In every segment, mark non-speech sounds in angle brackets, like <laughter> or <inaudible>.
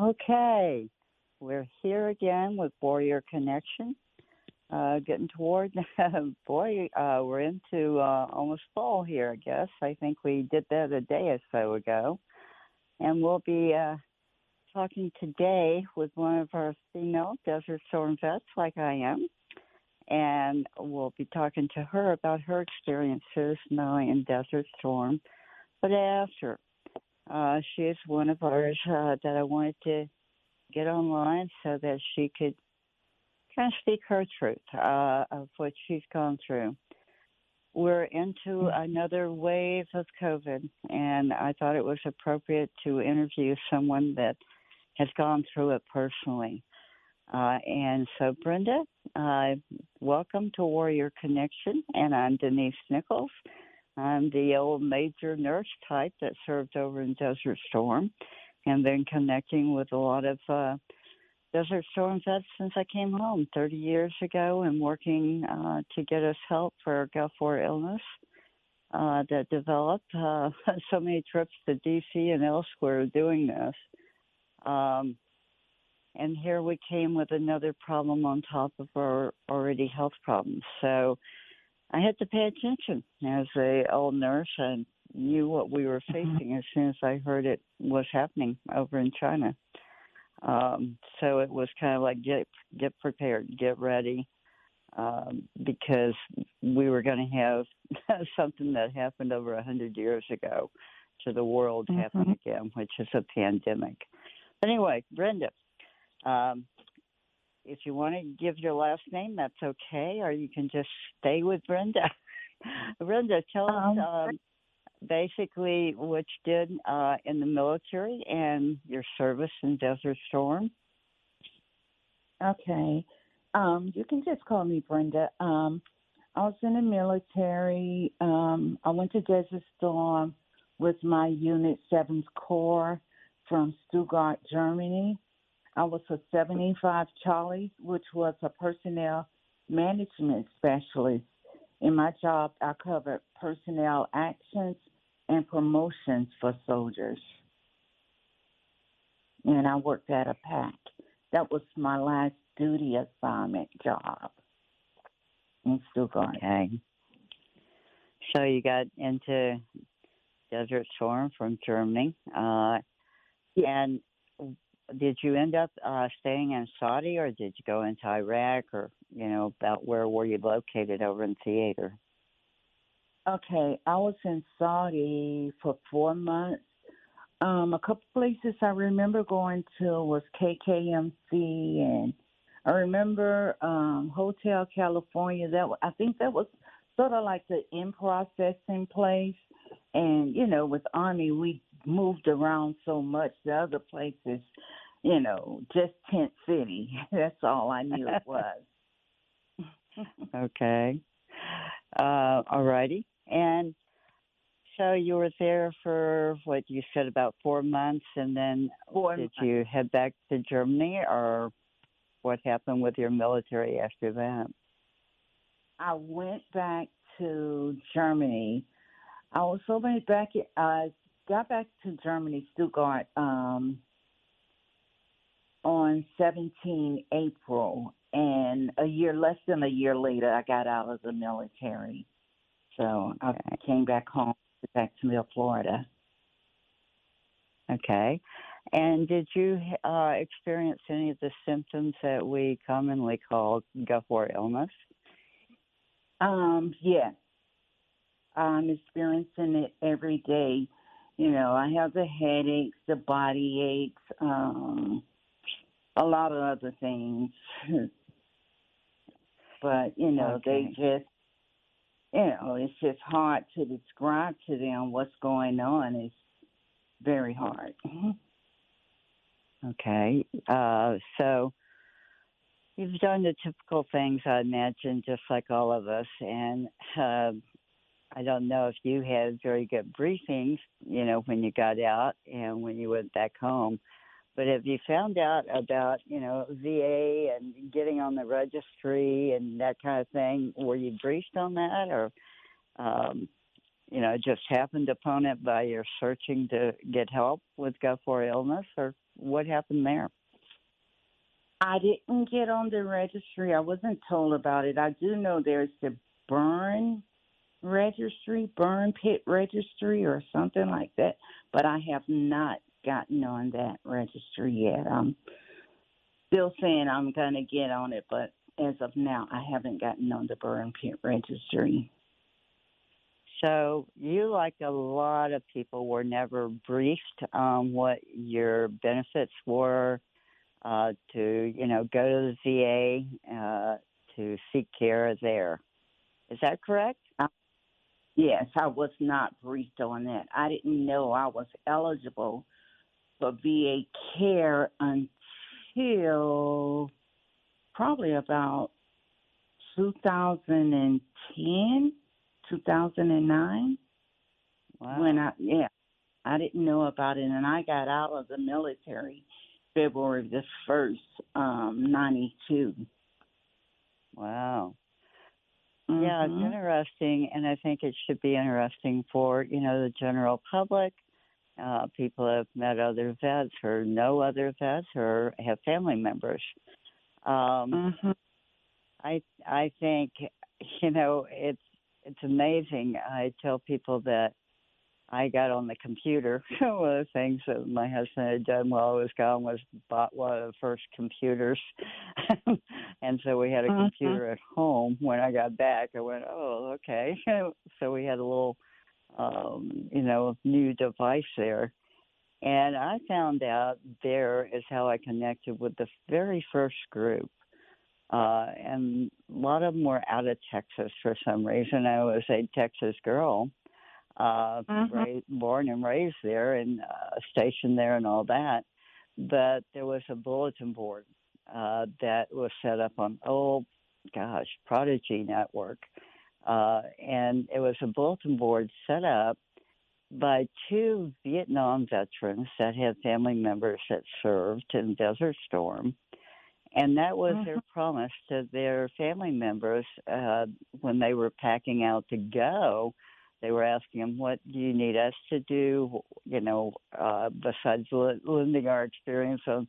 Okay, we're here again with Warrior Connection. Uh, getting toward, <laughs> boy, uh, we're into uh, almost fall here, I guess. I think we did that a day or so ago. And we'll be uh, talking today with one of our female Desert Storm vets, like I am. And we'll be talking to her about her experiences now in Desert Storm. But after, uh, she is one of ours uh, that I wanted to get online so that she could kind of speak her truth uh, of what she's gone through. We're into another wave of COVID, and I thought it was appropriate to interview someone that has gone through it personally. Uh, and so, Brenda, uh, welcome to Warrior Connection, and I'm Denise Nichols. I'm the old major nurse type that served over in Desert Storm and been connecting with a lot of uh, Desert Storm vets since I came home 30 years ago and working uh, to get us help for Gulf War illness uh, that developed. Uh, <laughs> so many trips to D.C. and elsewhere doing this. Um, and here we came with another problem on top of our already health problems. So I had to pay attention as a old nurse. I knew what we were Mm-hmm. facing as soon as I heard it was happening over in China. Um, so it was kind of like get get prepared, get ready, um, because we were going to have <laughs> something that happened over a hundred years ago to the world happen Mhm. again, which is a pandemic. Anyway, Brenda, um, if you want to give your last name, that's okay, or you can just stay with Brenda. <laughs> Brenda, tell Um, us um, basically what you did uh, in the military and your service in Desert Storm. Okay. Um, you can just call me Brenda. Um, I was in the military. Um, I went to Desert Storm with my Unit 7th Corps from Stuttgart, Germany. I was a 75 Charlie, which was a personnel management specialist. In my job, I covered personnel actions and promotions for soldiers. And I worked at a PAC. That was my last duty assignment job in Stuttgart. Okay. So you got into Desert Storm from Germany. Uh, and did you end up uh, staying in Saudi or did you go into Iraq or, you know, about where were you located over in theater? Okay, I was in Saudi for four months. Um, a couple places I remember going to was KKMC, and I remember um, Hotel California. That I think that was sort of like the in processing place. And you know, with Army, we moved around so much. The other places, you know, just Tent City. <laughs> That's all I knew it was. <laughs> Okay. Uh, all righty. And so you were there for what you said about four months, and then Four did months. you head back to Germany, or what happened with your military after that? I went back to Germany. I was over back. I got back to Germany, Stuttgart, um, on 17 April, and a year less than a year later, I got out of the military. So I came back home, back to Mill, Florida. Okay. And did you uh, experience any of the symptoms that we commonly call Gulf War illness? Um, yes. I'm experiencing it every day. You know, I have the headaches, the body aches, um, a lot of other things. <laughs> but, you know, they just, you know, it's just hard to describe to them what's going on. It's very hard. <laughs> Okay. Uh, so you've done the typical things, I imagine, just like all of us. And uh, I don't know if you had very good briefings, you know, when you got out and when you went back home. But have you found out about, you know, VA and getting on the registry and that kind of thing? Were you briefed on that or um, you know, just happened upon it by your searching to get help with Gulf War illness, or what happened there? I didn't get on the registry. I wasn't told about it. I do know there's the burn registry, burn pit registry, or something like that, but I have not gotten on that registry yet. I'm still saying I'm going to get on it, but as of now, I haven't gotten on the burn pit registry. So you, like a lot of people, were never briefed on what your benefits were uh, to, you know, go to the VA uh, to seek care there. Is that correct? Yes, I was not briefed on that. I didn't know I was eligible for VA care until probably about 2010 2009. Wow. When I yeah, I didn't know about it, and I got out of the military February the first, um, ninety two. Wow. Mm-hmm. Yeah, it's mm-hmm. interesting, and I think it should be interesting for you know the general public. Uh, people have met other vets or know other vets or have family members. Um, mm-hmm. I I think you know it's it's amazing. I tell people that I got on the computer. <laughs> one of the things that my husband had done while I was gone was bought one of the first computers. <laughs> and so we had a uh-huh. computer at home. When I got back, I went, oh, okay. <laughs> so we had a little, um, you know, new device there. And I found out there is how I connected with the very first group uh, and a lot of them were out of Texas for some reason. I was a Texas girl, uh, mm-hmm. raised, born and raised there and uh, stationed there and all that. But there was a bulletin board uh, that was set up on, oh gosh, Prodigy Network. Uh, and it was a bulletin board set up by two Vietnam veterans that had family members that served in Desert Storm and that was mm-hmm. their promise to their family members uh, when they were packing out to go. They were asking them, "What do you need us to do?" You know, uh, besides lending our experience on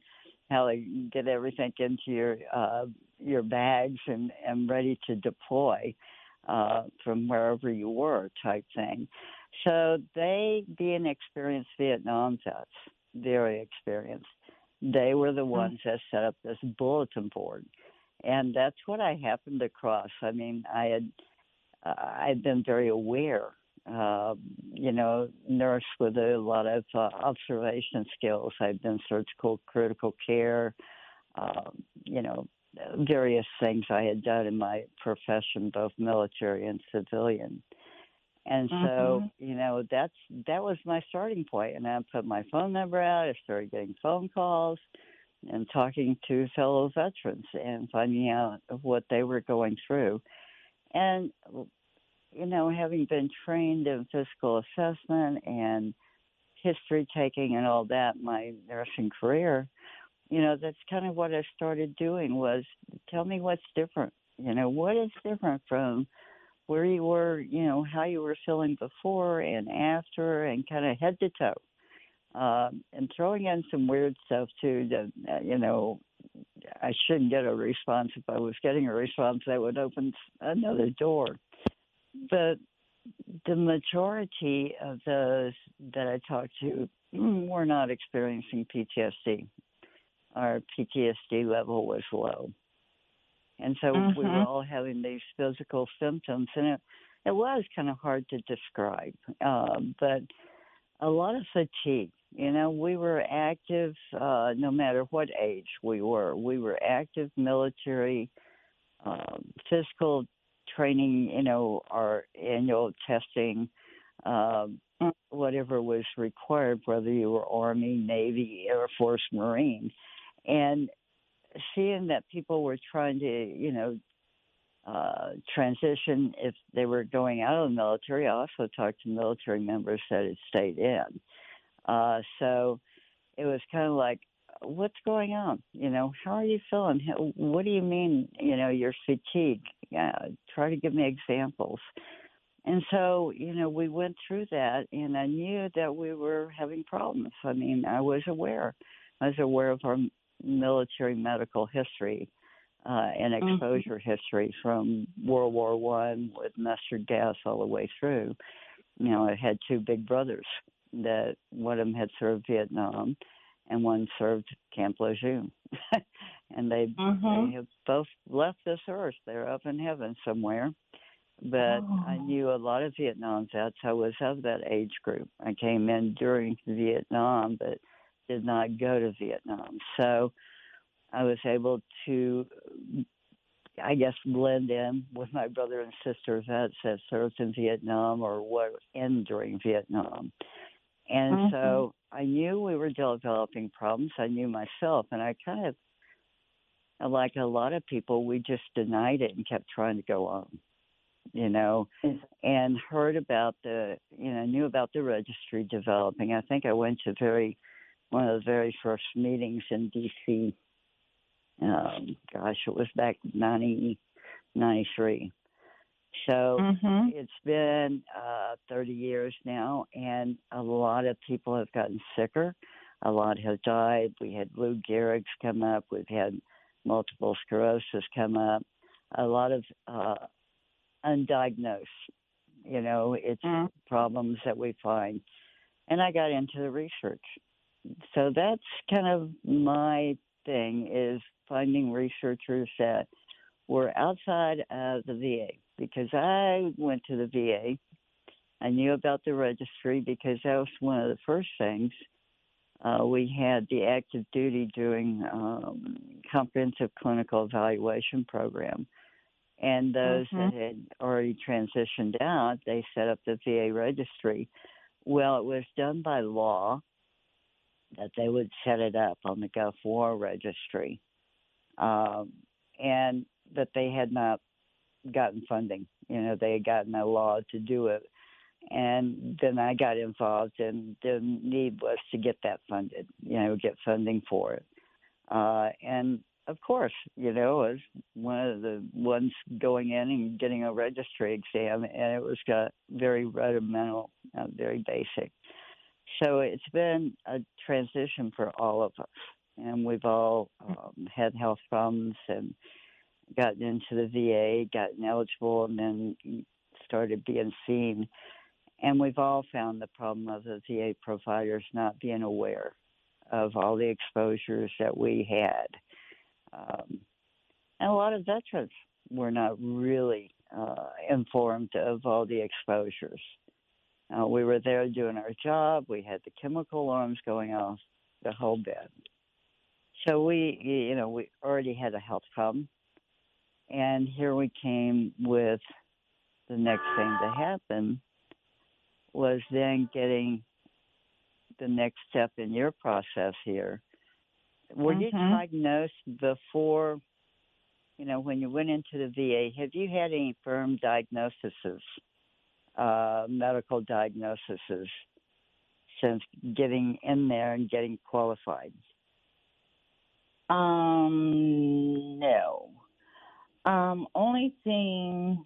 how to get everything into your uh, your bags and and ready to deploy uh, from wherever you were, type thing. So they, being experienced Vietnam vets, very experienced, they were the hmm. ones that set up this bulletin board, and that's what I happened across. I mean, I had uh, I've been very aware, uh, you know, nurse with a lot of uh, observation skills. I've been surgical critical care, uh, you know, various things I had done in my profession, both military and civilian. And so, mm-hmm. you know, that's that was my starting point. And I put my phone number out. I started getting phone calls and talking to fellow veterans and finding out what they were going through. And you know, having been trained in physical assessment and history taking and all that, my nursing career, you know, that's kind of what I started doing was tell me what's different. You know, what is different from where you were, you know, how you were feeling before and after, and kind of head to toe. Uh, and throwing in some weird stuff too that, uh, you know, I shouldn't get a response. If I was getting a response, that would open another door. But the majority of those that I talked to were not experiencing PTSD. Our PTSD level was low. And so mm-hmm. we were all having these physical symptoms, and it, it was kind of hard to describe. Um, but a lot of fatigue. You know, we were active uh, no matter what age we were. We were active military, um, physical training, you know, our annual testing, um, whatever was required, whether you were Army, Navy, Air Force, Marine. And seeing that people were trying to, you know, uh, transition if they were going out of the military. I also talked to military members that had stayed in. Uh, so it was kind of like, what's going on? You know, how are you feeling? What do you mean, you know, you're fatigued? Uh, try to give me examples. And so, you know, we went through that, and I knew that we were having problems. I mean, I was aware. I was aware of our military medical history uh, and Mm-hmm. exposure history from World War One with mustard gas all the way through. You know, I had two big brothers that one of them had served Vietnam, and one served Camp Lejeune, <laughs> and they they mm-hmm. have both left this earth. They're up in heaven somewhere. But I Oh. knew a lot of Vietnam vets. I was of that age group. I came in during Vietnam, but did not go to Vietnam. So I was able to, I guess, blend in with my brother and sister vets that served in Vietnam or were in during Vietnam. And so I knew we were developing problems. I knew myself, and I kind of, like a lot of people, we just denied it and kept trying to go on, you know, Yes. and heard about the, you know, knew about the registry developing. I think I went to very, one of the very first meetings in D.C. Um, gosh, it was back ninety ninety three. So Mhm. it's been uh, 30 years now, and a lot of people have gotten sicker. A lot have died. We had Lou Gehrig's come up. We've had multiple sclerosis come up. A lot of uh, undiagnosed. You know, it's Mm. problems that we find. And I got into the research. So that's kind of my thing is finding researchers that were outside of the VA because I went to the VA. I knew about the registry because that was one of the first things. Uh, we had the active duty doing um, comprehensive clinical evaluation program. And those that had already transitioned out, they set up the VA registry. Well, it was done by law that they would set it up on the Gulf War registry. Um, and that they had not gotten funding. You know, they had gotten a law to do it. And then I got involved, and the need was to get that funded, you know, get funding for it. Uh, and of course, you know, was one of the ones going in and getting a registry exam, and it was got very rudimental, uh, very basic. So it's been a transition for all of us, and we've all um, had health problems and gotten into the VA, gotten eligible, and then started being seen. And we've all found the problem of the VA providers not being aware of all the exposures that we had. Um, and a lot of veterans were not really uh, informed of all the exposures. Uh, we were there doing our job. We had the chemical alarms going off, the whole bit. So we, you know, we already had a health problem, and here we came with the next thing to happen was then getting the next step in your process here. Were you Mhm. diagnosed before, you know, when you went into the VA? Have you had any firm diagnoses, uh, medical diagnoses, since getting in there and getting qualified? Um, no. Um, only thing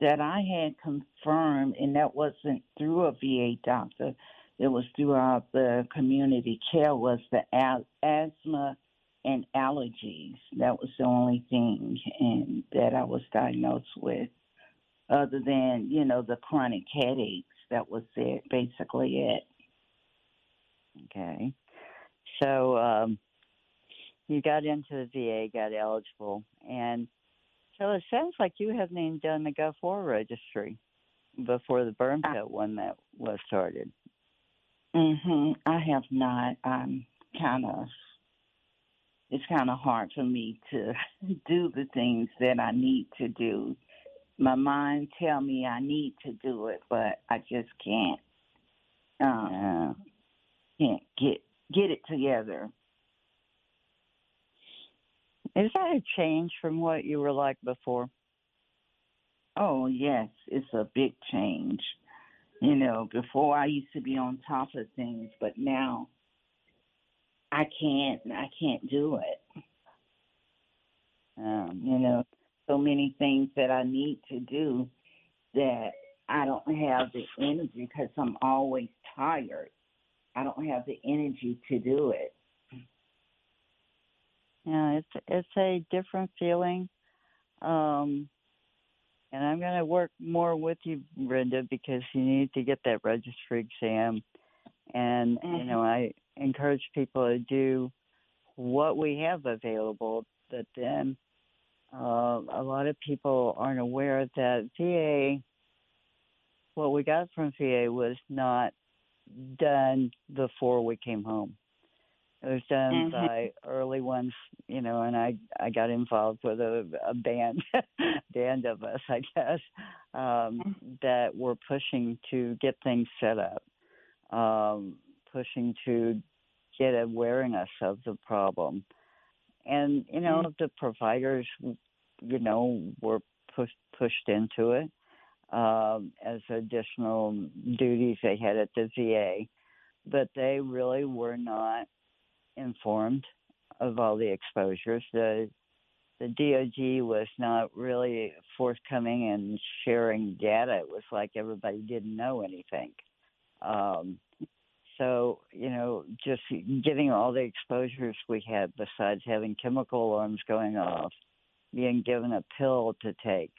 that I had confirmed, and that wasn't through a VA doctor, it was throughout the community care, was the asthma and allergies. That was the only thing and that I was diagnosed with, other than you know the chronic headaches. That was it, basically it. Okay. So um, you got into the VA, got eligible, and so it sounds like you haven't even done the Gulf War registry before the burn Uh, pit one that was started. Mhm. I have not. I'm kind of. It's kind of hard for me to <laughs> do the things that I need to do. My mind tell me I need to do it, but I just can't. Um, Uh, can't get get it together. Is that a change from what you were like before? Oh yes, it's a big change. You know, before I used to be on top of things, but now I can't. I can't do it. Um, you know, so many things that I need to do, that I don't have the energy because I'm always tired. I don't have the energy to do it. Yeah, it's it's a different feeling. Um and I'm going to work more with you, Brenda, because you need to get that registry exam. And mm-hmm. you know, I encourage people to do what we have available. But then uh, a lot of people aren't aware that VA, what we got from VA was not done before we came home. It was done mm-hmm. by early ones, you know, and I I got involved with a, a band, <laughs> band of us, I guess, um, mm-hmm. that were pushing to get things set up, um, pushing to get awareness of the problem, and you know mm-hmm. the providers, you know, were pushed pushed into it um, as additional duties they had at the VA, but they really were not informed of all the exposures. The the DOD was not really forthcoming in sharing data. It was like everybody didn't know anything. Um, so, you know, just getting all the exposures we had besides having chemical alarms going off, being given a pill to take,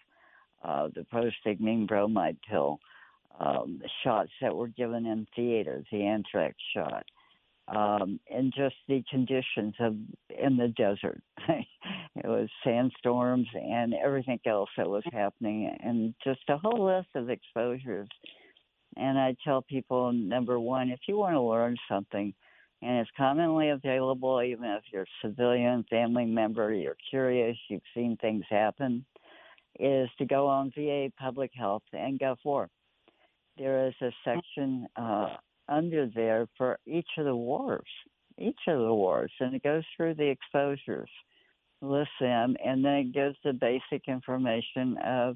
uh, the pyridostigmine bromide pill, um, shots that were given in theater, the anthrax shot, um, and just the conditions of in the desert. <laughs> it was sandstorms and everything else that was happening, and just a whole list of exposures. And I tell people, number one, if you want to learn something, and it's commonly available, even if you're a civilian family member, you're curious, you've seen things happen, is to go on VA Public Health and Gov4. There is a section uh, under there for each of the wars, each of the wars, and it goes through the exposures, lists them, and then it gives the basic information of,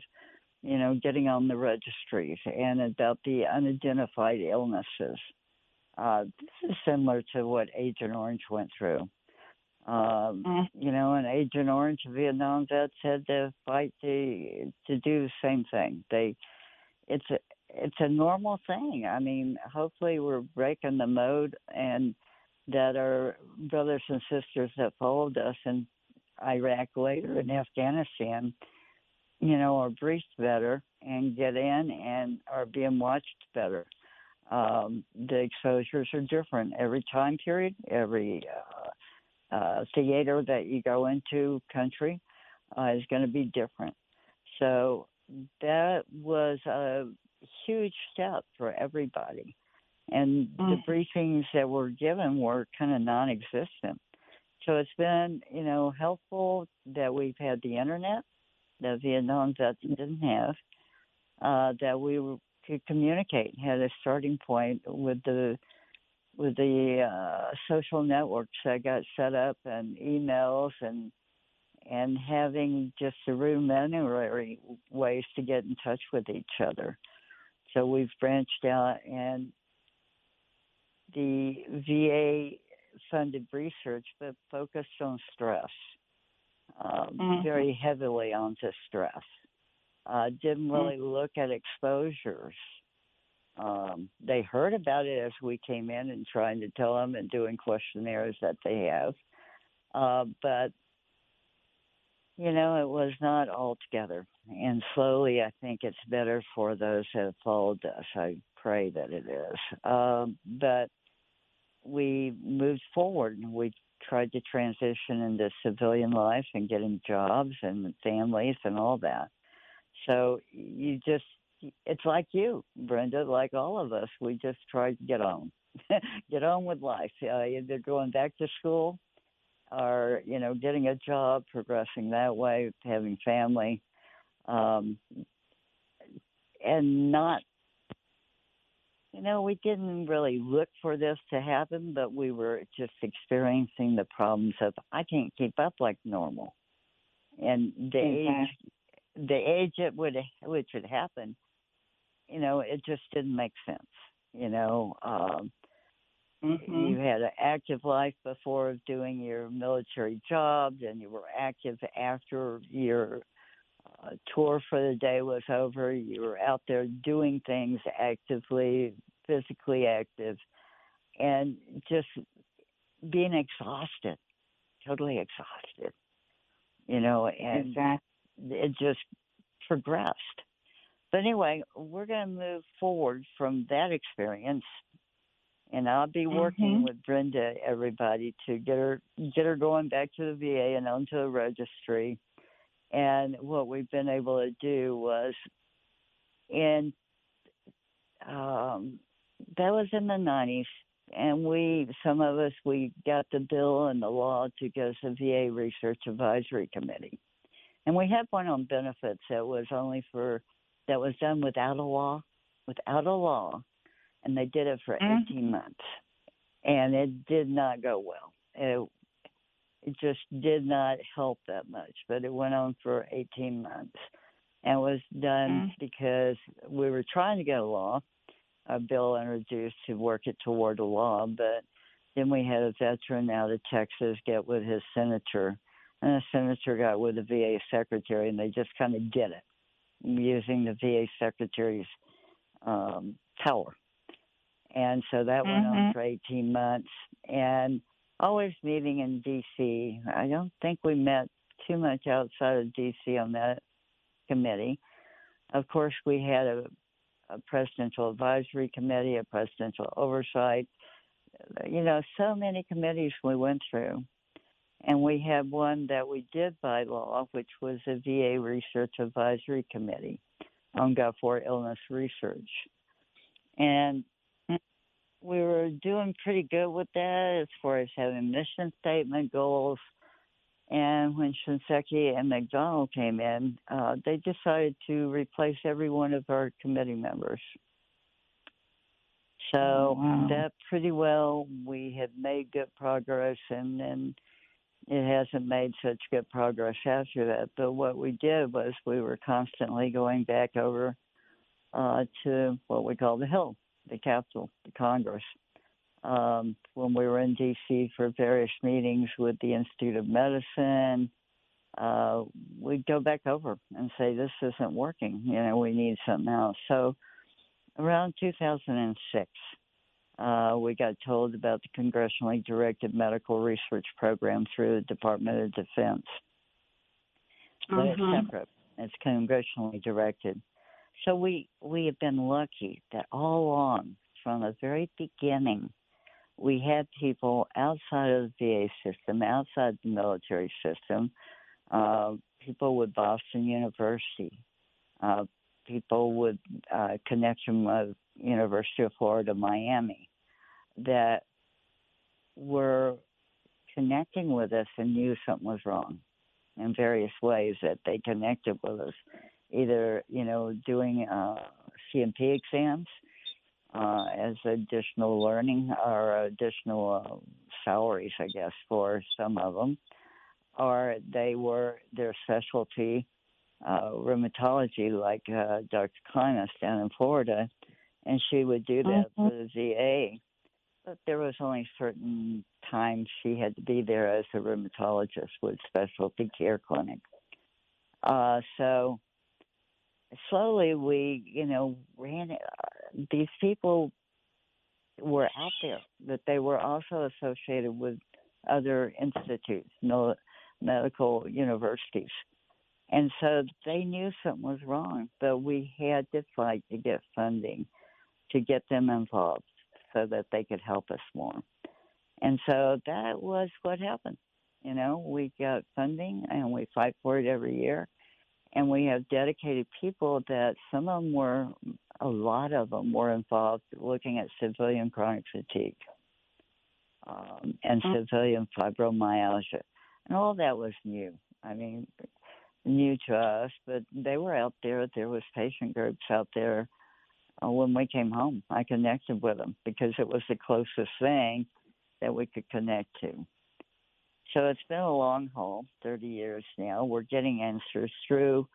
you know, getting on the registries and about the unidentified illnesses. Uh, this is similar to what Agent Orange went through. Um, mm. you know, and Agent Orange, Vietnam vets had to fight to to do the same thing. They, it's a it's a normal thing. I mean, hopefully we're breaking the mode and that our brothers and sisters that followed us in Iraq later in Afghanistan, you know, are briefed better and get in and are being watched better. Um, the exposures are different every time period, every uh, uh, theater that you go into, country uh, is going to be different. So that was a huge step for everybody. And mm. the briefings that were given were kind of non existent. So it's been, you know, helpful that we've had the internet that Vietnam vets didn't have, uh, that we could communicate, had a starting point with the with the uh, social networks that got set up and emails and and having just the rudimentary ways to get in touch with each other. So we've branched out, and the VA funded research, but focused on stress, um, mm-hmm. very heavily onto stress. Uh, didn't mm-hmm. really mm-hmm. look at exposures. Um, they heard about it as we came in and trying to tell them and doing questionnaires that they have. Uh, but you know, it was not all together. And slowly, I think it's better for those who have followed us. I pray that it is. Um, but we moved forward and we tried to transition into civilian life and getting jobs and families and all that. So you just, it's like you, Brenda, like all of us. We just tried to get on, <laughs> get on with life. Uh, either going back to school are you know getting a job, progressing that way, having family, um, and not. You know, we didn't really look for this to happen, but we were just experiencing the problems of I can't keep up like normal, and the age, the age it would which would happen, you know, it just didn't make sense. You know, um, Mm-hmm. You had an active life before doing your military jobs, and you were active after your tour for the day was over. You were out there doing things actively, physically active, and just being exhausted, totally exhausted. You know, and Exactly. it just progressed. But anyway, we're going to move forward from that experience, and I'll be working Mhm. with Brenda, everybody, to get her get her going back to the VA and onto the registry. And what we've been able to do was, in um, that was in the nineties, and we some of us we got the bill and the law to go to the VA Research Advisory Committee, and we had one on benefits that was only for that was done without a law, without a law, and they did it for Mhm. 18 months, and it did not go well. It, it just did not help that much, but it went on for 18 months, and was done Mhm. because we were trying to get a law, a bill introduced to work it toward a law, but then we had a veteran out of Texas get with his senator, and the senator got with the VA secretary, and they just kind of did it using the VA secretary's um, power. And so that went on Mhm. for 18 months. And always meeting in D.C. I don't think we met too much outside of D.C. on that committee. Of course, we had a, a presidential advisory committee, a presidential oversight. You know, so many committees we went through. And we had one that we did by law, which was the VA Research Advisory Committee on Gulf War illness research. And we were doing pretty good with that as far as having mission statement goals. And when Shinseki and McDonald came in, uh, they decided to replace every one of our committee members. So Oh, wow. that pretty well we had made good progress, and then it hasn't made such good progress after that. But what we did was we were constantly going back over uh, to what we call the Hill, the Capitol, the Congress. Um, when we were in D.C. for various meetings with the Institute of Medicine, uh, we'd go back over and say, "This isn't working. You know, we need something else." So, around 2006, uh, we got told about the congressionally directed medical research program through the Department of Defense. But it's Mhm. separate. It's congressionally directed. So we we have been lucky that all along, from the very beginning, we had people outside of the VA system, outside the military system, uh, people with Boston University, uh, people with uh, connection with University of Florida, Miami, that were connecting with us and knew something was wrong in various ways that they connected with us, either you know doing uh, CMP exams uh, as additional learning or additional uh, salaries, I guess, for some of them, or they were their specialty uh, rheumatology, like uh, Dr. Klimas down in Florida, and she would do that for the VA. But there was only certain times she had to be there as a rheumatologist with specialty care clinic. Uh, so slowly we, you know, ran. Uh, these people were out there, but they were also associated with other institutes, medical universities. And so they knew something was wrong, but we had to fight to get funding to get them involved so that they could help us more. And so that was what happened. You know, we got funding and we fight for it every year. And we have dedicated people that some of them were, a lot of them were involved looking at civilian chronic fatigue um, and Mm. civilian fibromyalgia. And all that was new. I mean, new to us, but they were out there. There was patient groups out there uh, when we came home. I connected with them because it was the closest thing that we could connect to. So it's been a long haul, 30 years now. We're getting answers through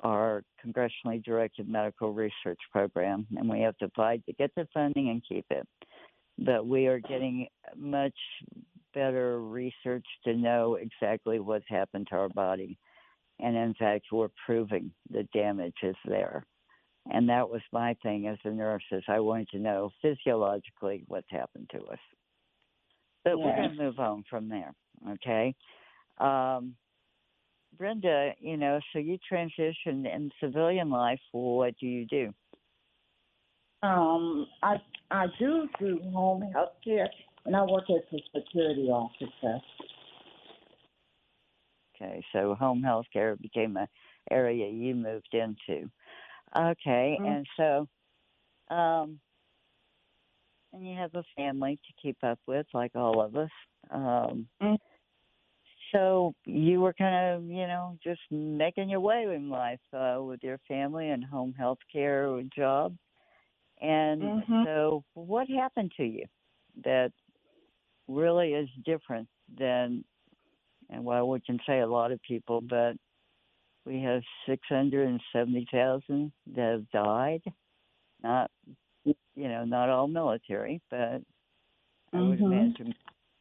our congressionally directed medical research program, and we have to fight to get the funding and keep it. But we are getting much better research to know exactly what's happened to our body and in fact, we're proving the damage is there. And that was my thing as a nurse is I wanted to know physiologically what's happened to us. But we're going to move on from there, okay? Um, Brenda, you know, so you transitioned in civilian life. What do you do? Um, I I do do home health care, and I work as a security officer. Okay, so home health care became an area you moved into. Okay, Mm. and so, um, and you have a family to keep up with, like all of us. Um, Mm. So you were kind of, you know, just making your way in life uh, with your family and home health care job. And Mhm. so, what happened to you that really is different than, and well, we can say a lot of people, but we have 670,000 that have died. Not, you know, not all military, but I would Mhm. imagine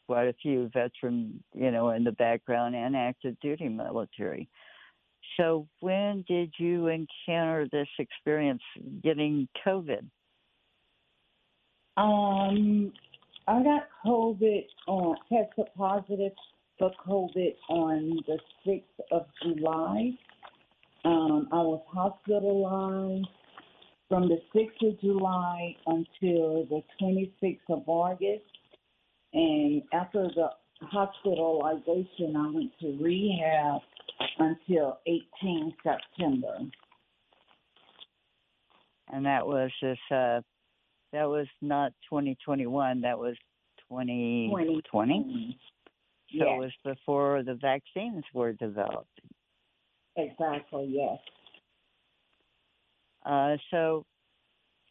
quite a few veteran, you know, in the background and active duty military. So, when did you encounter this experience getting COVID? Um, I got COVID on tested positive for COVID on the sixth of July. Um, I was hospitalized from the sixth of July until the twenty sixth of August, and after the hospitalization, I went to rehab until 18 September. And that was this, uh, that was not 2021, that was 2020. 2020. So it was before the vaccines were developed. Exactly. Yes. Uh, so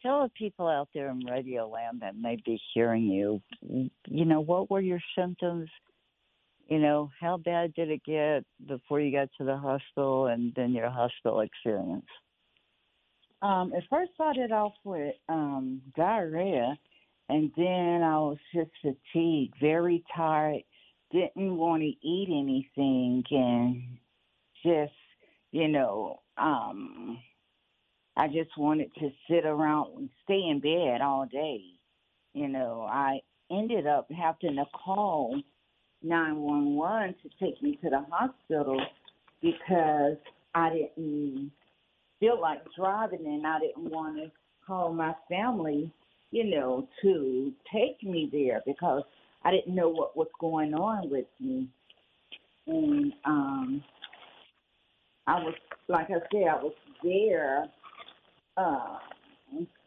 tell the people out there in Radio Land that may be hearing you, you know, what were your symptoms? You know, how bad did it get before you got to the hospital and then your hospital experience? Um, at first, started off with um, diarrhea, and then I was just fatigued, very tired, didn't want to eat anything, and just, you know, um, I just wanted to sit around and stay in bed all day. You know, I ended up having to call 911 to take me to the hospital because I didn't feel like driving and I didn't want to call my family, you know, to take me there because I didn't know what was going on with me. And um I was like I said, I was there uh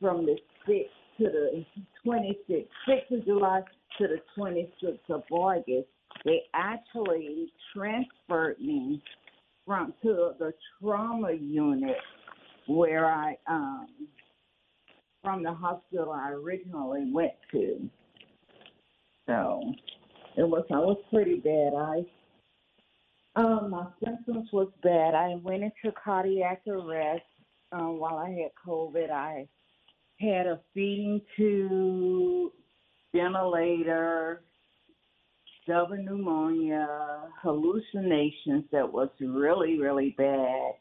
from the sixth to the twenty sixth, sixth of July to the twenty sixth of August. They actually transferred me from to the trauma unit where I um from the hospital I originally went to. So it was I was pretty bad. I um my symptoms was bad. I went into cardiac arrest um while I had COVID. I had a feeding tube, ventilator, double pneumonia, hallucinations that was really, really bad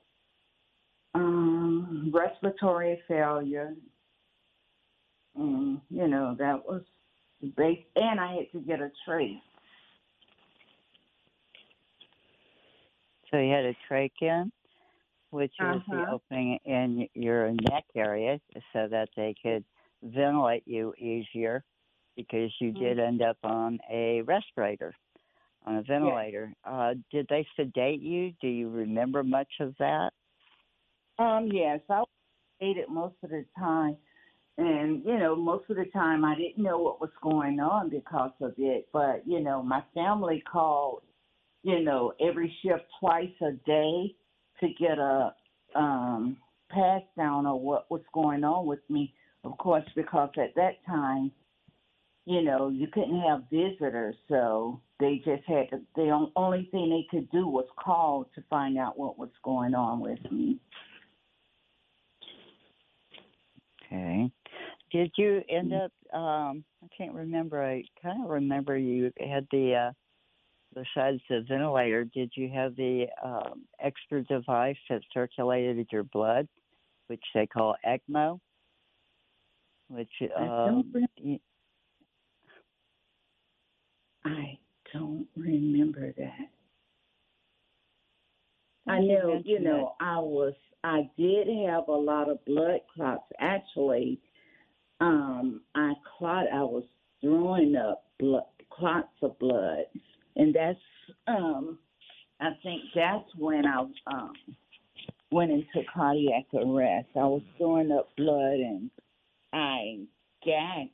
um, respiratory failure. And, you know, that was the base and I had to get a trach. So you had a trach in, which is the Uh-huh. opening in your neck area so that they could ventilate you easier because you Mhm. did end up on a respirator, on a ventilator. Uh, did they sedate you? Do you remember much of that? Um, yes, I was sedated most of the time. And, you know, most of the time I didn't know what was going on because of it. But, you know, my family called, you know, every shift twice a day to get a um pass down of what was going on with me. Of course, because at that time, you know, you couldn't have visitors, so they just had to, the only thing they could do was call to find out what was going on with me. Okay. Did you end up? Um, I can't remember. I kind of remember you had the uh, besides the ventilator, did you have the um, extra device that circulated your blood, which they call ECMO? Which I um, don't. Re- I don't remember that. I know, you know, I was, I did have a lot of blood clots. Actually, um, I clot, I was throwing up blood, clots of blood, and that's, um, I think that's when I um went into cardiac arrest. I was throwing up blood, and I gagged.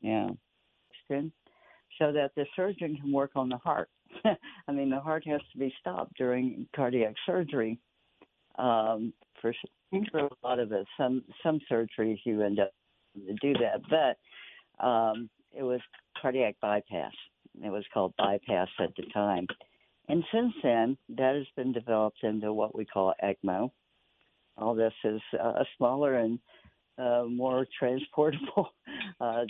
Yeah. So that the surgeon can work on the heart. <laughs> I mean, the heart has to be stopped during cardiac surgery. Um, for, for a lot of it, some some surgeries you end up to do that, but um, it was cardiac bypass. It was called bypass at the time, and since then that has been developed into what we call ECMO. All this is uh, smaller and uh, more transportable <laughs> uh,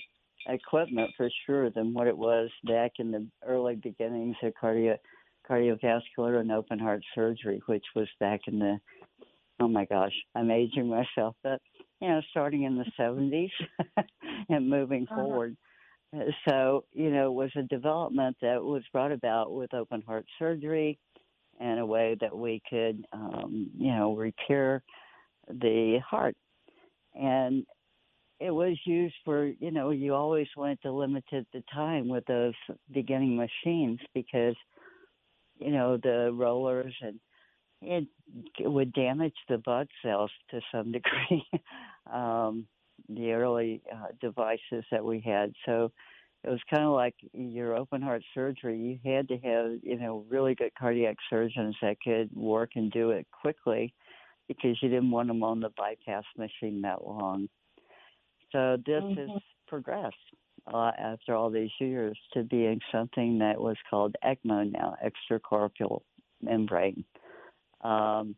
equipment for sure than what it was back in the early beginnings of cardio cardiovascular and open heart surgery, which was back in the oh my gosh, I'm aging myself, but you know, starting in the <laughs> 70s <laughs> and moving Uh-huh. forward. So, you know, it was a development that was brought about with open heart surgery and a way that we could, um, you know, repair the heart. And it was used for, you know, you always wanted to limit it the time with those beginning machines because, you know, the rollers and it would damage the blood cells to some <laughs> degree. um, the early uh, devices that we had, so it was kind of like your open heart surgery. You had to have, you know, really good cardiac surgeons that could work and do it quickly, because you didn't want them on the bypass machine that long. So this Mhm. has progressed uh, after all these years to being something that was called ECMO now, extracorporeal membrane. Um,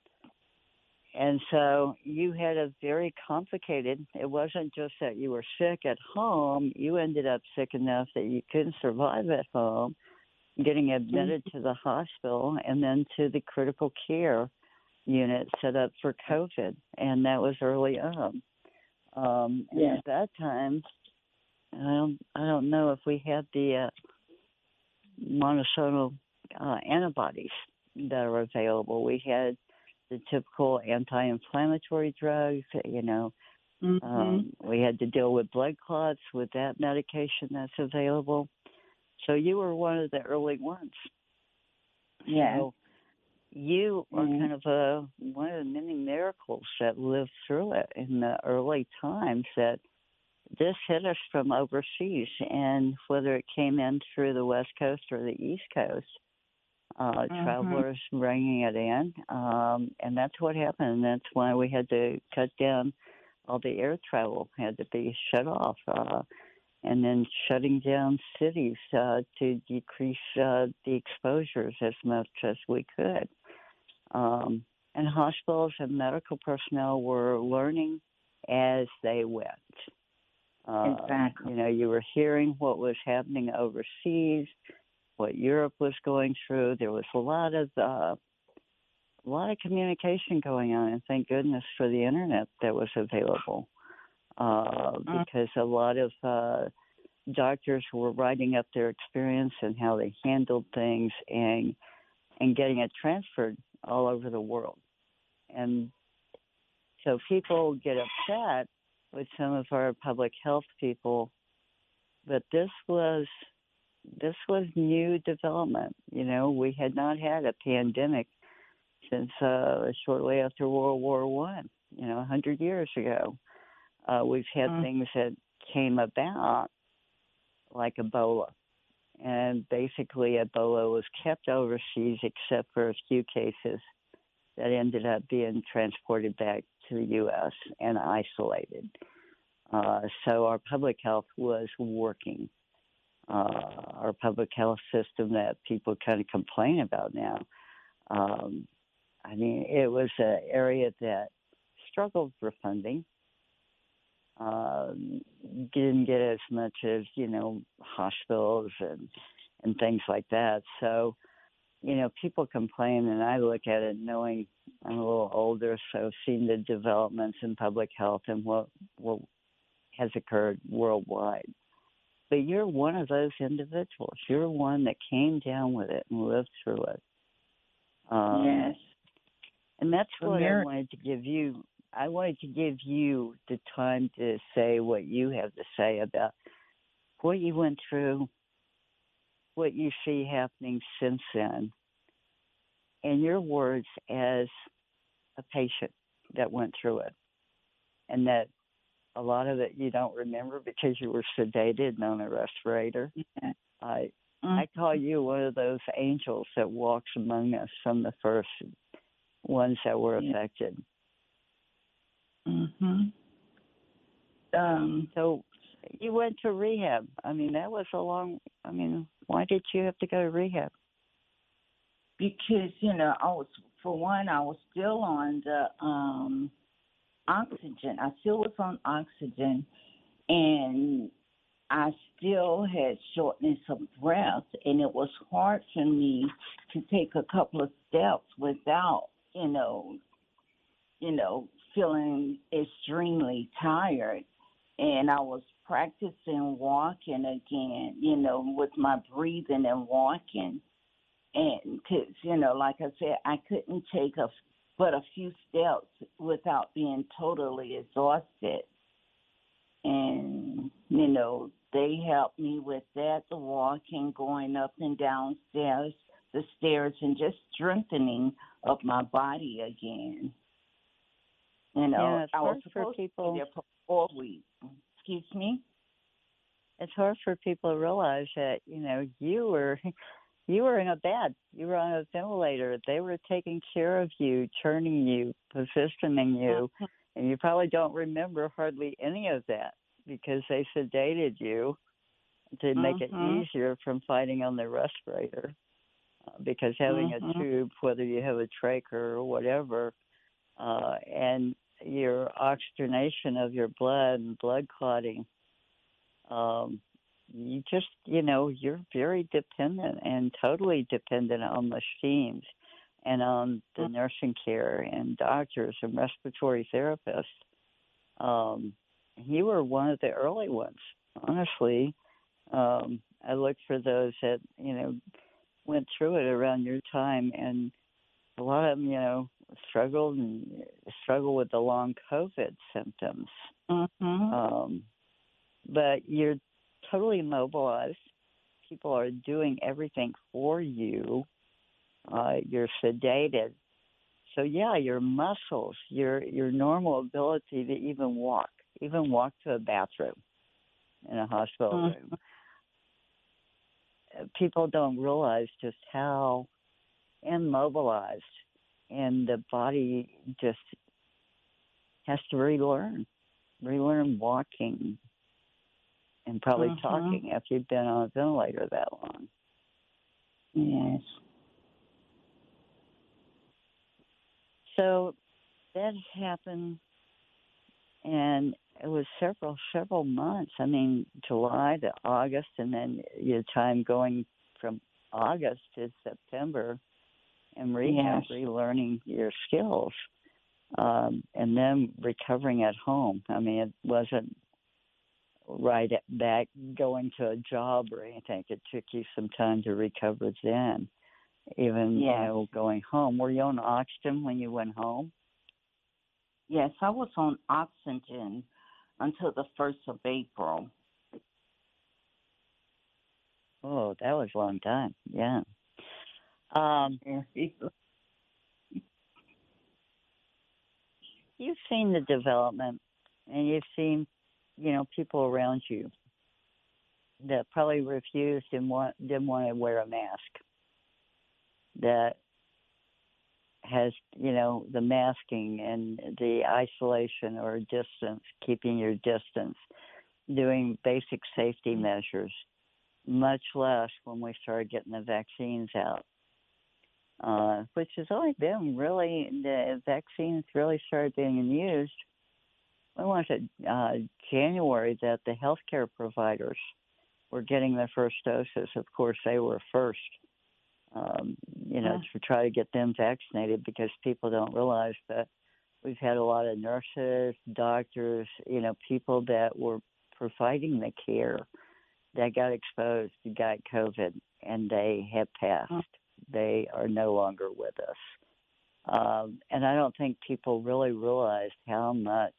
and so you had a very complicated, it wasn't just that you were sick at home, you ended up sick enough that you couldn't survive at home, getting admitted to the hospital and then to the critical care unit set up for COVID. And that was early on. Um, and Yeah. at that time, I don't, I don't know if we had the uh, monoclonal uh, antibodies that are available. We had the typical anti-inflammatory drugs. You know, Mhm. um, we had to deal with blood clots with that medication that's available. So you were one of the early ones. yeah. So you are Mhm. kind of a one of the many miracles that lived through it in the early times that this hit us from overseas and whether it came in through the west coast or the east coast uh Mhm. travelers bringing it in um and that's what happened and that's why we had to cut down all the air travel had to be shut off uh and then shutting down cities uh, to decrease uh, the exposures as much as we could. Um, and hospitals and medical personnel were learning as they went. Uh, Exactly. You know, you were hearing what was happening overseas, what Europe was going through. There was a lot of uh, a lot of communication going on, and thank goodness for the internet that was available uh, Mm. because a lot of uh, doctors were writing up their experience and how they handled things and and getting it transferred all over the world. And so people get upset with some of our public health people, but this was this was new development. You know, we had not had a pandemic since uh, shortly after World War One. You know, a hundred years ago. Uh, we've had Mm. things that came about like Ebola. And basically, Ebola was kept overseas except for a few cases that ended up being transported back to the U.S. and isolated. Uh, so our public health was working. Uh, our public health system that people kind of complain about now. Um, I mean, it was an area that struggled for funding. um, didn't get as much as you know hospitals and and things like that. So, you know, people complain, and I look at it knowing I'm a little older, so seeing the developments in public health and what what has occurred worldwide. But you're one of those individuals. You're one that came down with it and lived through it. Um, yes. And that's what I wanted to give you. I wanted to give you the time to say what you have to say about what you went through, what you see happening since then, and your words as a patient that went through it, and that a lot of it you don't remember because you were sedated and on a respirator. Yeah. I mm-hmm. I call you one of those angels that walks among us from the first ones that were yeah. affected. Mhm. Um. So you went to rehab. I mean, that was a long. I mean, why did you have to go to rehab? Because you know, I was for one, I was still on the um oxygen. I still was on oxygen, and I still had shortness of breath, and it was hard for me to take a couple of steps without, you know, you know, feeling extremely tired. And I was practicing walking again, you know, with my breathing and walking. And because, you know, like I said, I couldn't take a but a few steps without being totally exhausted. And, you know, they helped me with that, the walking, going up and down stairs, the stairs, and just strengthening of my body again. You know, yeah, it's I hard was for people. to be there for four weeks. Excuse me? It's hard for people to realize that, you know, you were <laughs> you were in a bed. You were on a ventilator. They were taking care of you, turning you, positioning you, uh-huh. and you probably don't remember hardly any of that because they sedated you to make it mm-hmm. easier from fighting on the respirator. Uh, because having a mm-hmm. tube, whether you have a trach or whatever, uh, and your oxygenation of your blood and blood clotting um, you just, you know, you're very dependent and totally dependent on machines and on the mm-hmm. nursing care and doctors and respiratory therapists. Um, you were one of the early ones, honestly. Um, I looked for those that, you know, went through it around your time and a lot of them, you know, struggled and struggled with the long COVID symptoms. Mm-hmm. Um, but you're totally mobilized. People are doing everything for you. Uh, you're sedated. So yeah, your muscles, your your normal ability to even walk, even walk to a bathroom in a hospital mm-hmm. room. People don't realize just how immobilized and the body just has to relearn, relearn walking, and probably uh-huh. talking after you've been on a ventilator that long. Yes. So that happened, and it was several several months. I mean, July to August, and then your time going from August to September, and rehab, yes. relearning your skills, um, and then recovering at home. I mean, it wasn't right back going to a job or anything. It took you some time to recover then. Even yes. you know, going home. Were you on oxygen when you went home? Yes, I was on oxygen until the first of April. Oh, that was a long time. Yeah. Um, <laughs> you've seen the development, and you've seen you know, people around you that probably refused and want, didn't want to wear a mask. That has, you know, the masking and the isolation or distance, keeping your distance, doing basic safety measures, much less when we started getting the vaccines out. Uh, which has only been really, the vaccines really started being used when was it uh, January that the healthcare providers were getting their first doses. Of course, they were first. Um, you know, to try to get them vaccinated because people don't realize that we've had a lot of nurses, doctors, you know, people that were providing the care that got exposed, got COVID, and they have passed. They are no longer with us. Um, and I don't think people really realized how much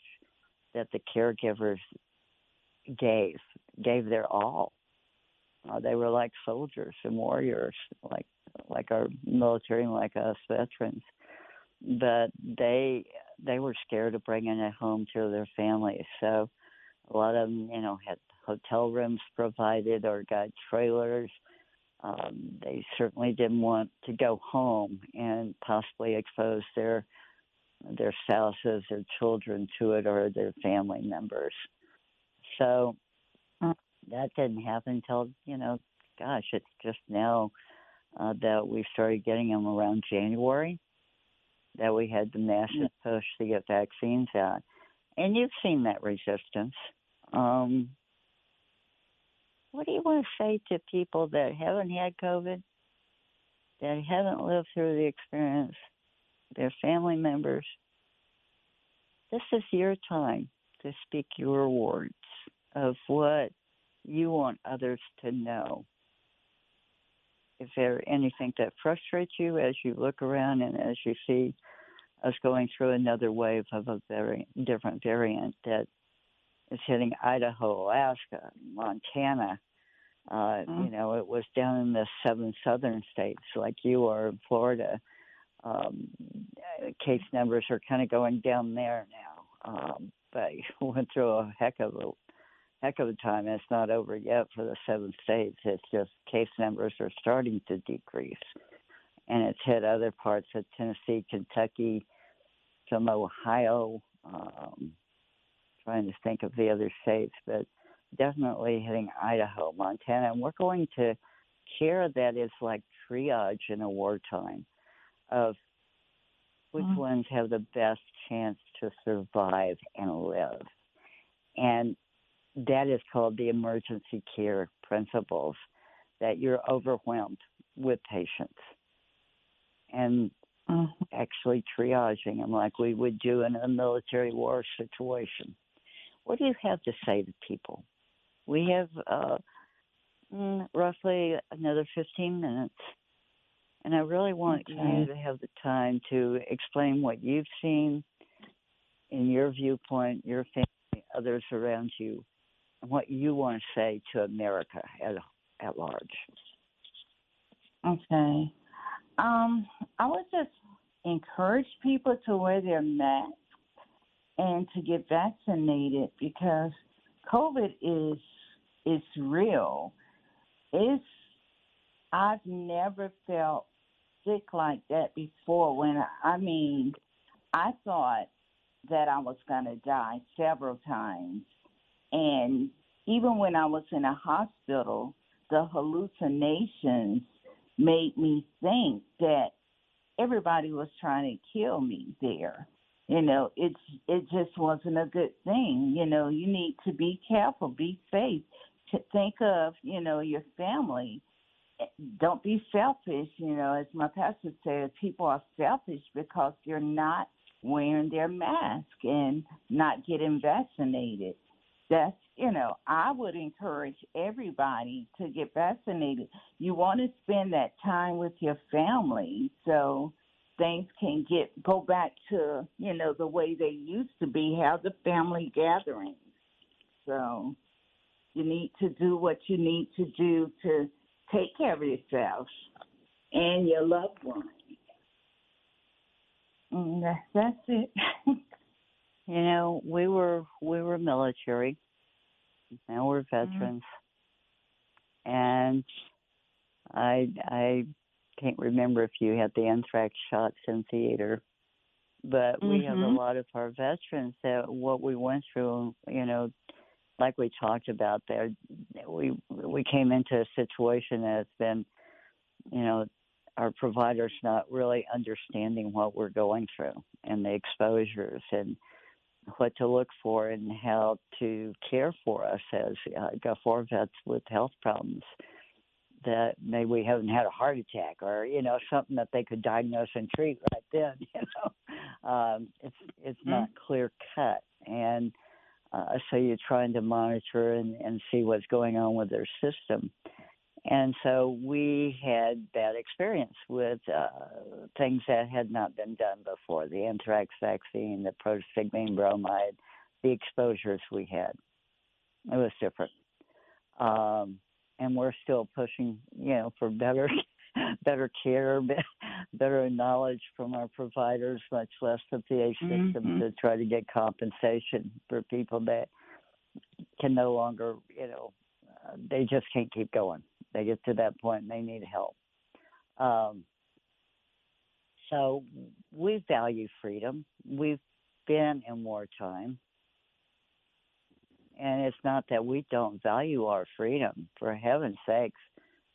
that the caregivers gave, gave their all. Uh, they were like soldiers and warriors, like like our military and like us veterans. But they they were scared of bringing it home to their families. So a lot of them, you know, had hotel rooms provided or got trailers. Um, they certainly didn't want to go home and possibly expose their their spouses or children to it or their family members. So that didn't happen until you know, gosh, it's just now uh, that we started getting them around January. That we had the massive push to get vaccines out, and you've seen that resistance. Um, what do you want to say to people that haven't had COVID, that haven't lived through the experience, their family members? This is your time to speak your words of what you want others to know. Is there anything that frustrates you as you look around and as you see us going through another wave of a very different variant that is hitting Idaho, Alaska, Montana? Uh, mm-hmm. You know, it was down in the seven southern states like you are in Florida. Um, case numbers are kind of going down there now. Um, but <laughs> went through a heck of a heck of a time. It's not over yet for the seven states. It's just case numbers are starting to decrease. And it's hit other parts of Tennessee, Kentucky, some Ohio. Um, trying to think of the other states, but definitely hitting Idaho, Montana. And we're going to care that is like triage in a wartime of which mm-hmm. ones have the best chance to survive and live. And that is called the emergency care principles that you're overwhelmed with patients and mm-hmm. actually triaging them like we would do in a military war situation. What do you have to say to people? We have uh, mm, roughly another 15 minutes, and I really want okay. you to have the time to explain what you've seen in your viewpoint, your family, others around you, and what you want to say to America at at large. Okay. Um, I would just encourage people to wear their mask and to get vaccinated because COVID is is real. It's I've never felt sick like that before. When I, I mean, I thought that I was going to die several times and even when I was in a hospital, the hallucinations made me think that everybody was trying to kill me there. You know, it's it just wasn't a good thing. You know, you need to be careful, be safe. To think of, you know, your family. Don't be selfish. You know, as my pastor said, people are selfish because they're not wearing their mask and not getting vaccinated that's you know i would encourage everybody to get vaccinated you want to spend that time with your family so things can get go back to you know the way they used to be have the family gatherings so you need to do what you need to do to take care of yourself and your loved ones and mm, that's it <laughs> You know, we were we were military. Now we're mm-hmm. veterans, mm-hmm. and I I can't remember if you had the anthrax shots in theater, but mm-hmm. we have a mm-hmm. lot of our veterans that what we went through. You know, like we talked about there, we we came into a situation that's been, you know, our providers not really understanding what we're going through and the exposures and what to look for and how to care for us as uh, Gulf War vets with health problems that maybe we haven't had a heart attack or you know something that they could diagnose and treat right then <laughs> you know um it's it's mm-hmm. not clear cut and uh, so you're trying to monitor and, and see what's going on with their system. And so we had bad experience with uh, things that had not been done before the anthrax vaccine the pyridostigmine bromide the exposures we had. It was different. Um and we're still pushing, you know, for better, <laughs> <laughs> better care, <laughs> better knowledge from our providers, much less the VA system, mm-hmm. to try to get compensation for people that can no longer, you know, uh, they just can't keep going. They get to that point and they need help. Um, so we value freedom. We've been in wartime. And it's not that we don't value our freedom. For heaven's sakes,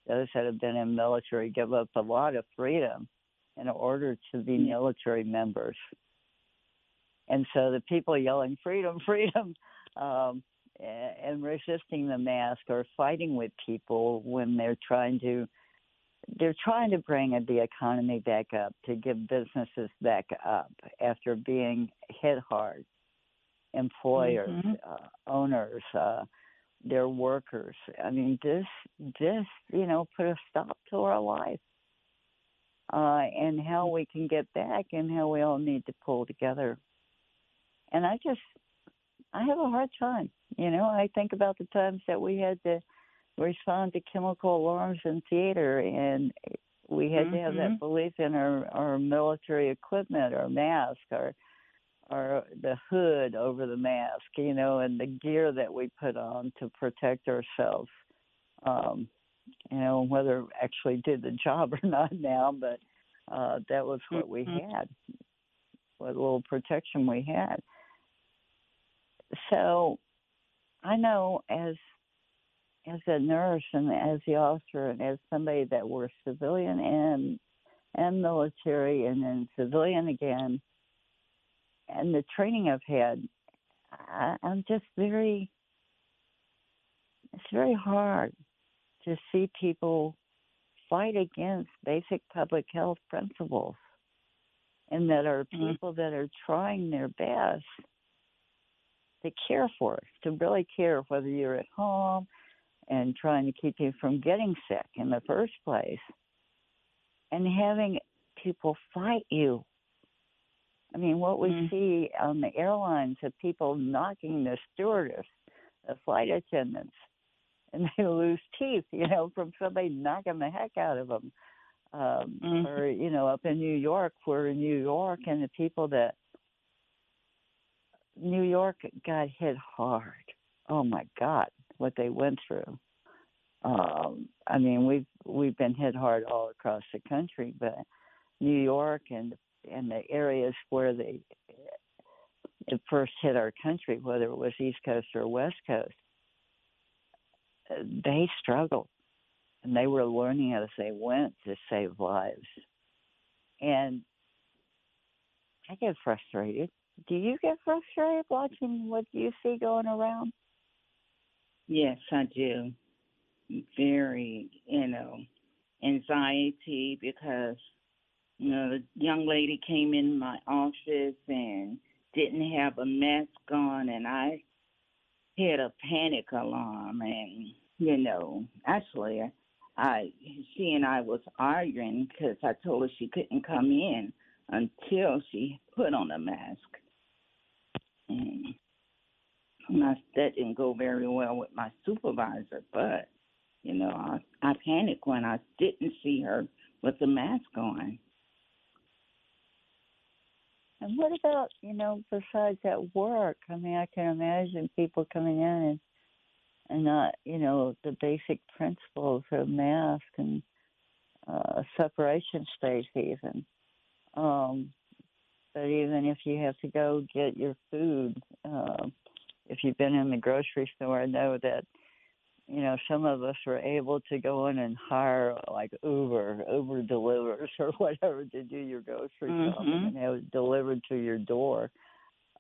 those that have been in military give up a lot of freedom in order to be mm. military members. And so the people yelling freedom, <laughs> freedom, um, and resisting the mask or fighting with people when they're trying to they're trying to bring the economy back up to give businesses back up after being hit hard employers, mm-hmm. uh, owners, uh, their workers. I mean, this this you know put a stop to our life, uh, and how we can get back, and how we all need to pull together. And I just, I have a hard time. You know, I think about the times that we had to respond to chemical alarms in theater, and we had mm-hmm. to have that mm-hmm. belief in our our military equipment, our mask, our or the hood over the mask, you know, and the gear that we put on to protect ourselves. Um, you know, whether actually did the <laughs> job or not now, but uh, that was what we mm-hmm. had, what little protection we had. So I know as as a nurse and as the officer and as somebody that were civilian and and military and then civilian again, and the training I've had, I, I'm just very. It's very hard to see people fight against basic public health principles, and that are mm-hmm. people that are trying their best to care for us, to really care whether you're at home and trying to keep you from getting sick in the first place, and having people fight you I mean, what we mm. see on the airlines of people knocking the stewardess, the flight attendants, <laughs> and they lose teeth, you know, from somebody knocking the heck out of them. Um, mm. Or, you know, up in New York, we're in New York, and the people that New York got hit hard. Oh my God, what they went through. Um, I mean, we've we've been hit hard all across the country, but New York and and the areas where they uh, it first hit our country, whether it was East Coast or West Coast, uh, they struggled, and they were learning as they went to save lives. And I get frustrated. Do you get frustrated watching what you see going around? Yes, I do. Very, you know, anxiety because you know, the young lady came in my office and didn't have a mask on, and I hit a panic alarm. And you know, actually, I she and I was arguing because I told her she couldn't come in until she put on a mask. And my, that didn't go very well with my supervisor, but you know, I, I panicked when I didn't see her with the mask on. And what about, you know, besides at work? I mean, I can imagine people coming in and and not, you know, the basic principles of mask and uh, separation space even. Um, but even if you have to go get your food, uh, if you've been in the grocery store, I know that you know, some of us were able to go in and hire like Uber, Uber delivers <laughs> or whatever to do your grocery mm-hmm. shopping and have it delivered to your door.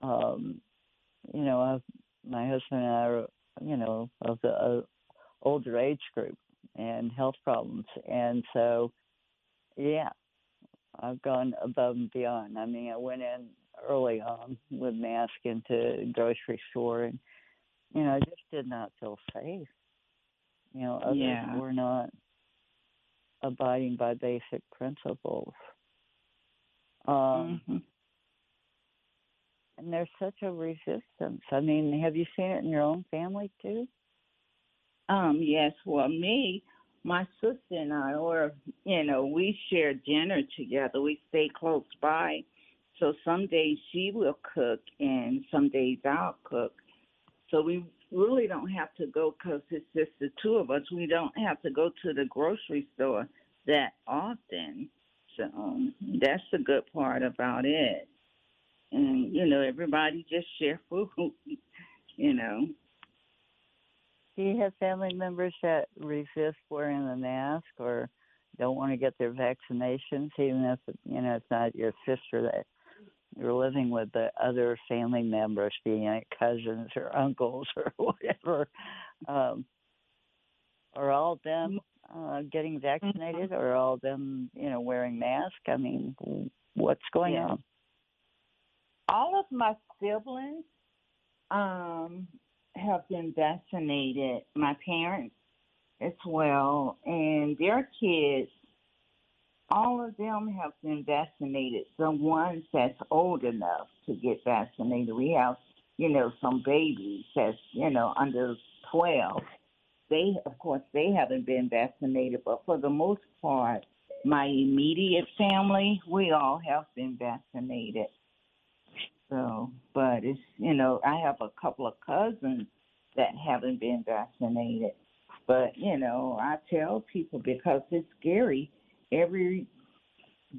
Um, you know, uh, my husband and I are, you know, of the uh, older age group and health problems, and so, yeah, I've gone above and beyond. I mean, I went in early on with mask into grocery store, and you know, I just did not feel safe. You know, others Yeah. were not abiding by basic principles. Um, Mhm. and there's such a resistance. I mean, have you seen it in your own family too? Um, yes, well, me, my sister and I, or you know, we share dinner together. We stay close by, so some days she will cook, and some days I'll cook. So we really don't have to go because it's just the two of us. We don't have to go to the grocery store that often. So um, that's the good part about it. And you know, everybody just share food. <laughs> You know. Do you have family members that resist wearing the mask or don't want to get their vaccinations, even if you know it's not your sister that you're living with, the other family members, being like cousins or uncles <laughs> or whatever? Um, are all of them uh, getting vaccinated, or all of them, you know, wearing masks? I mean, what's going Yeah. on? all of my siblings um have been vaccinated my parents as well and their kids all of them have been vaccinated the ones that's old enough to get vaccinated we have you know some babies that's you know under 12 they of course they haven't been vaccinated but for the most part my immediate family we all have been vaccinated so, but it's you know, I have a couple of cousins that haven't been vaccinated. But you know, I tell people because it's scary. Every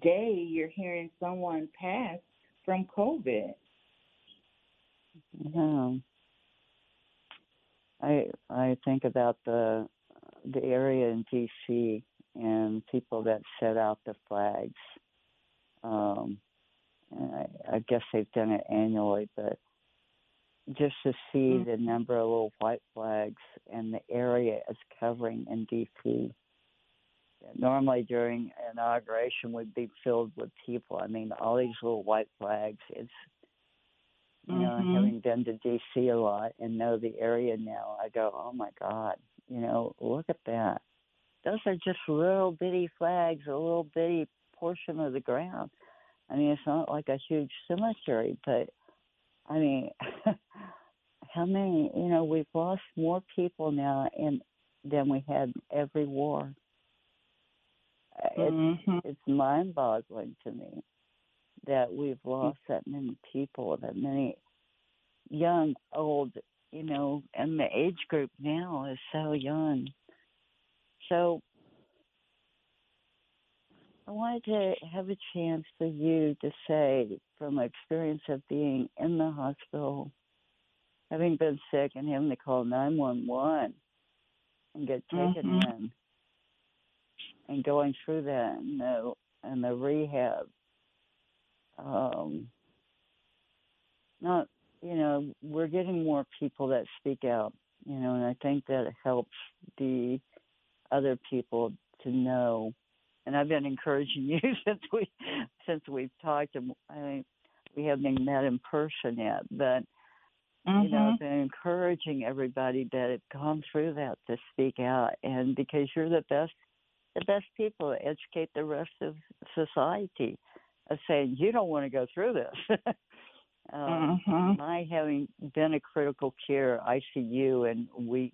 day you're hearing someone pass from COVID. Yeah. I I think about the the area in DC and people that set out the flags. Um, and I, I guess they've done it annually, but just to see the number of little white flags and the area it's covering in DC. Normally during inauguration would be filled with people. I mean, all these little white flags. It's you know, Mhm. having been to DC a lot and know the area now, I go, oh my God, you know, look at that. Those are just little bitty flags, a little bitty portion of the ground. I mean, it's not like a huge cemetery, but I mean, <laughs> how many? You know, we've lost more people now in than we had every war. Uh, It's it's mind-boggling to me that we've lost that many people, that many young, old, you know, and the age group now is so young. So I wanted to have a chance for you to say, from experience of being in the hospital, having been sick and having to call 911 and get taken Mhm. in, and going through that and the, and the rehab. Um, not, you know, we're getting more people that speak out, you know, and I think that helps the other people to know and I've been encouraging <laughs> you since we since we've talked. And I mean, we haven't met in person yet, but you know, Mhm. I've been encouraging everybody that have gone through that to speak out, and because you're the best, the best people to educate the rest of society, of saying you don't want to go through this. <laughs> um, Mhm. my having been a critical care ICU, and we,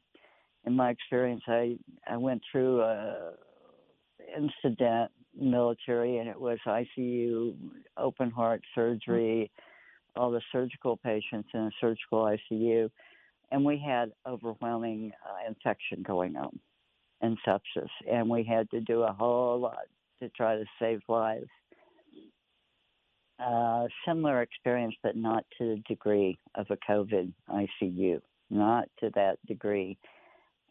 in my experience, I I went through a incident military, and it was ICU, open heart surgery, all the surgical patients in a surgical ICU, and we had overwhelming uh, infection going on and sepsis, and we had to do a whole lot to try to save lives uh, similar experience, but not to the degree of a COVID ICU, not to that degree.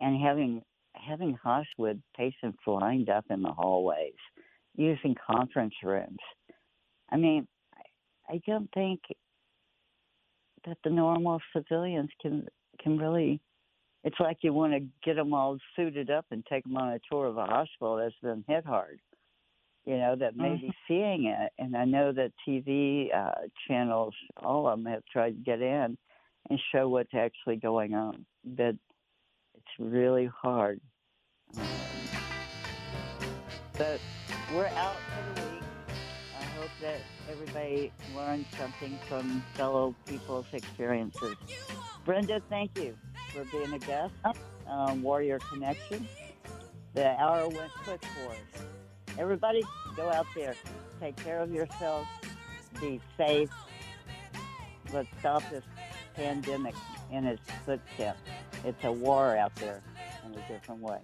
And having having with patients lined up in the hallways, using conference rooms. I mean, I don't think that the normal civilians can can really. It's like you want to get them all suited up and take them on a tour of a hospital that's been hit hard. You know that may be seeing it, and I know that TV uh, channels, all of them, have tried to get in and show what's actually going on. But it's really hard. Um, but we're out that everybody learned something from fellow people's experiences. Brenda, thank you for being a guest on uh, Warrior Connection. The hour went quick for us. Everybody, go out there, take care of yourselves, be safe. Let's stop this pandemic in its footsteps. It's a war out there in a different way.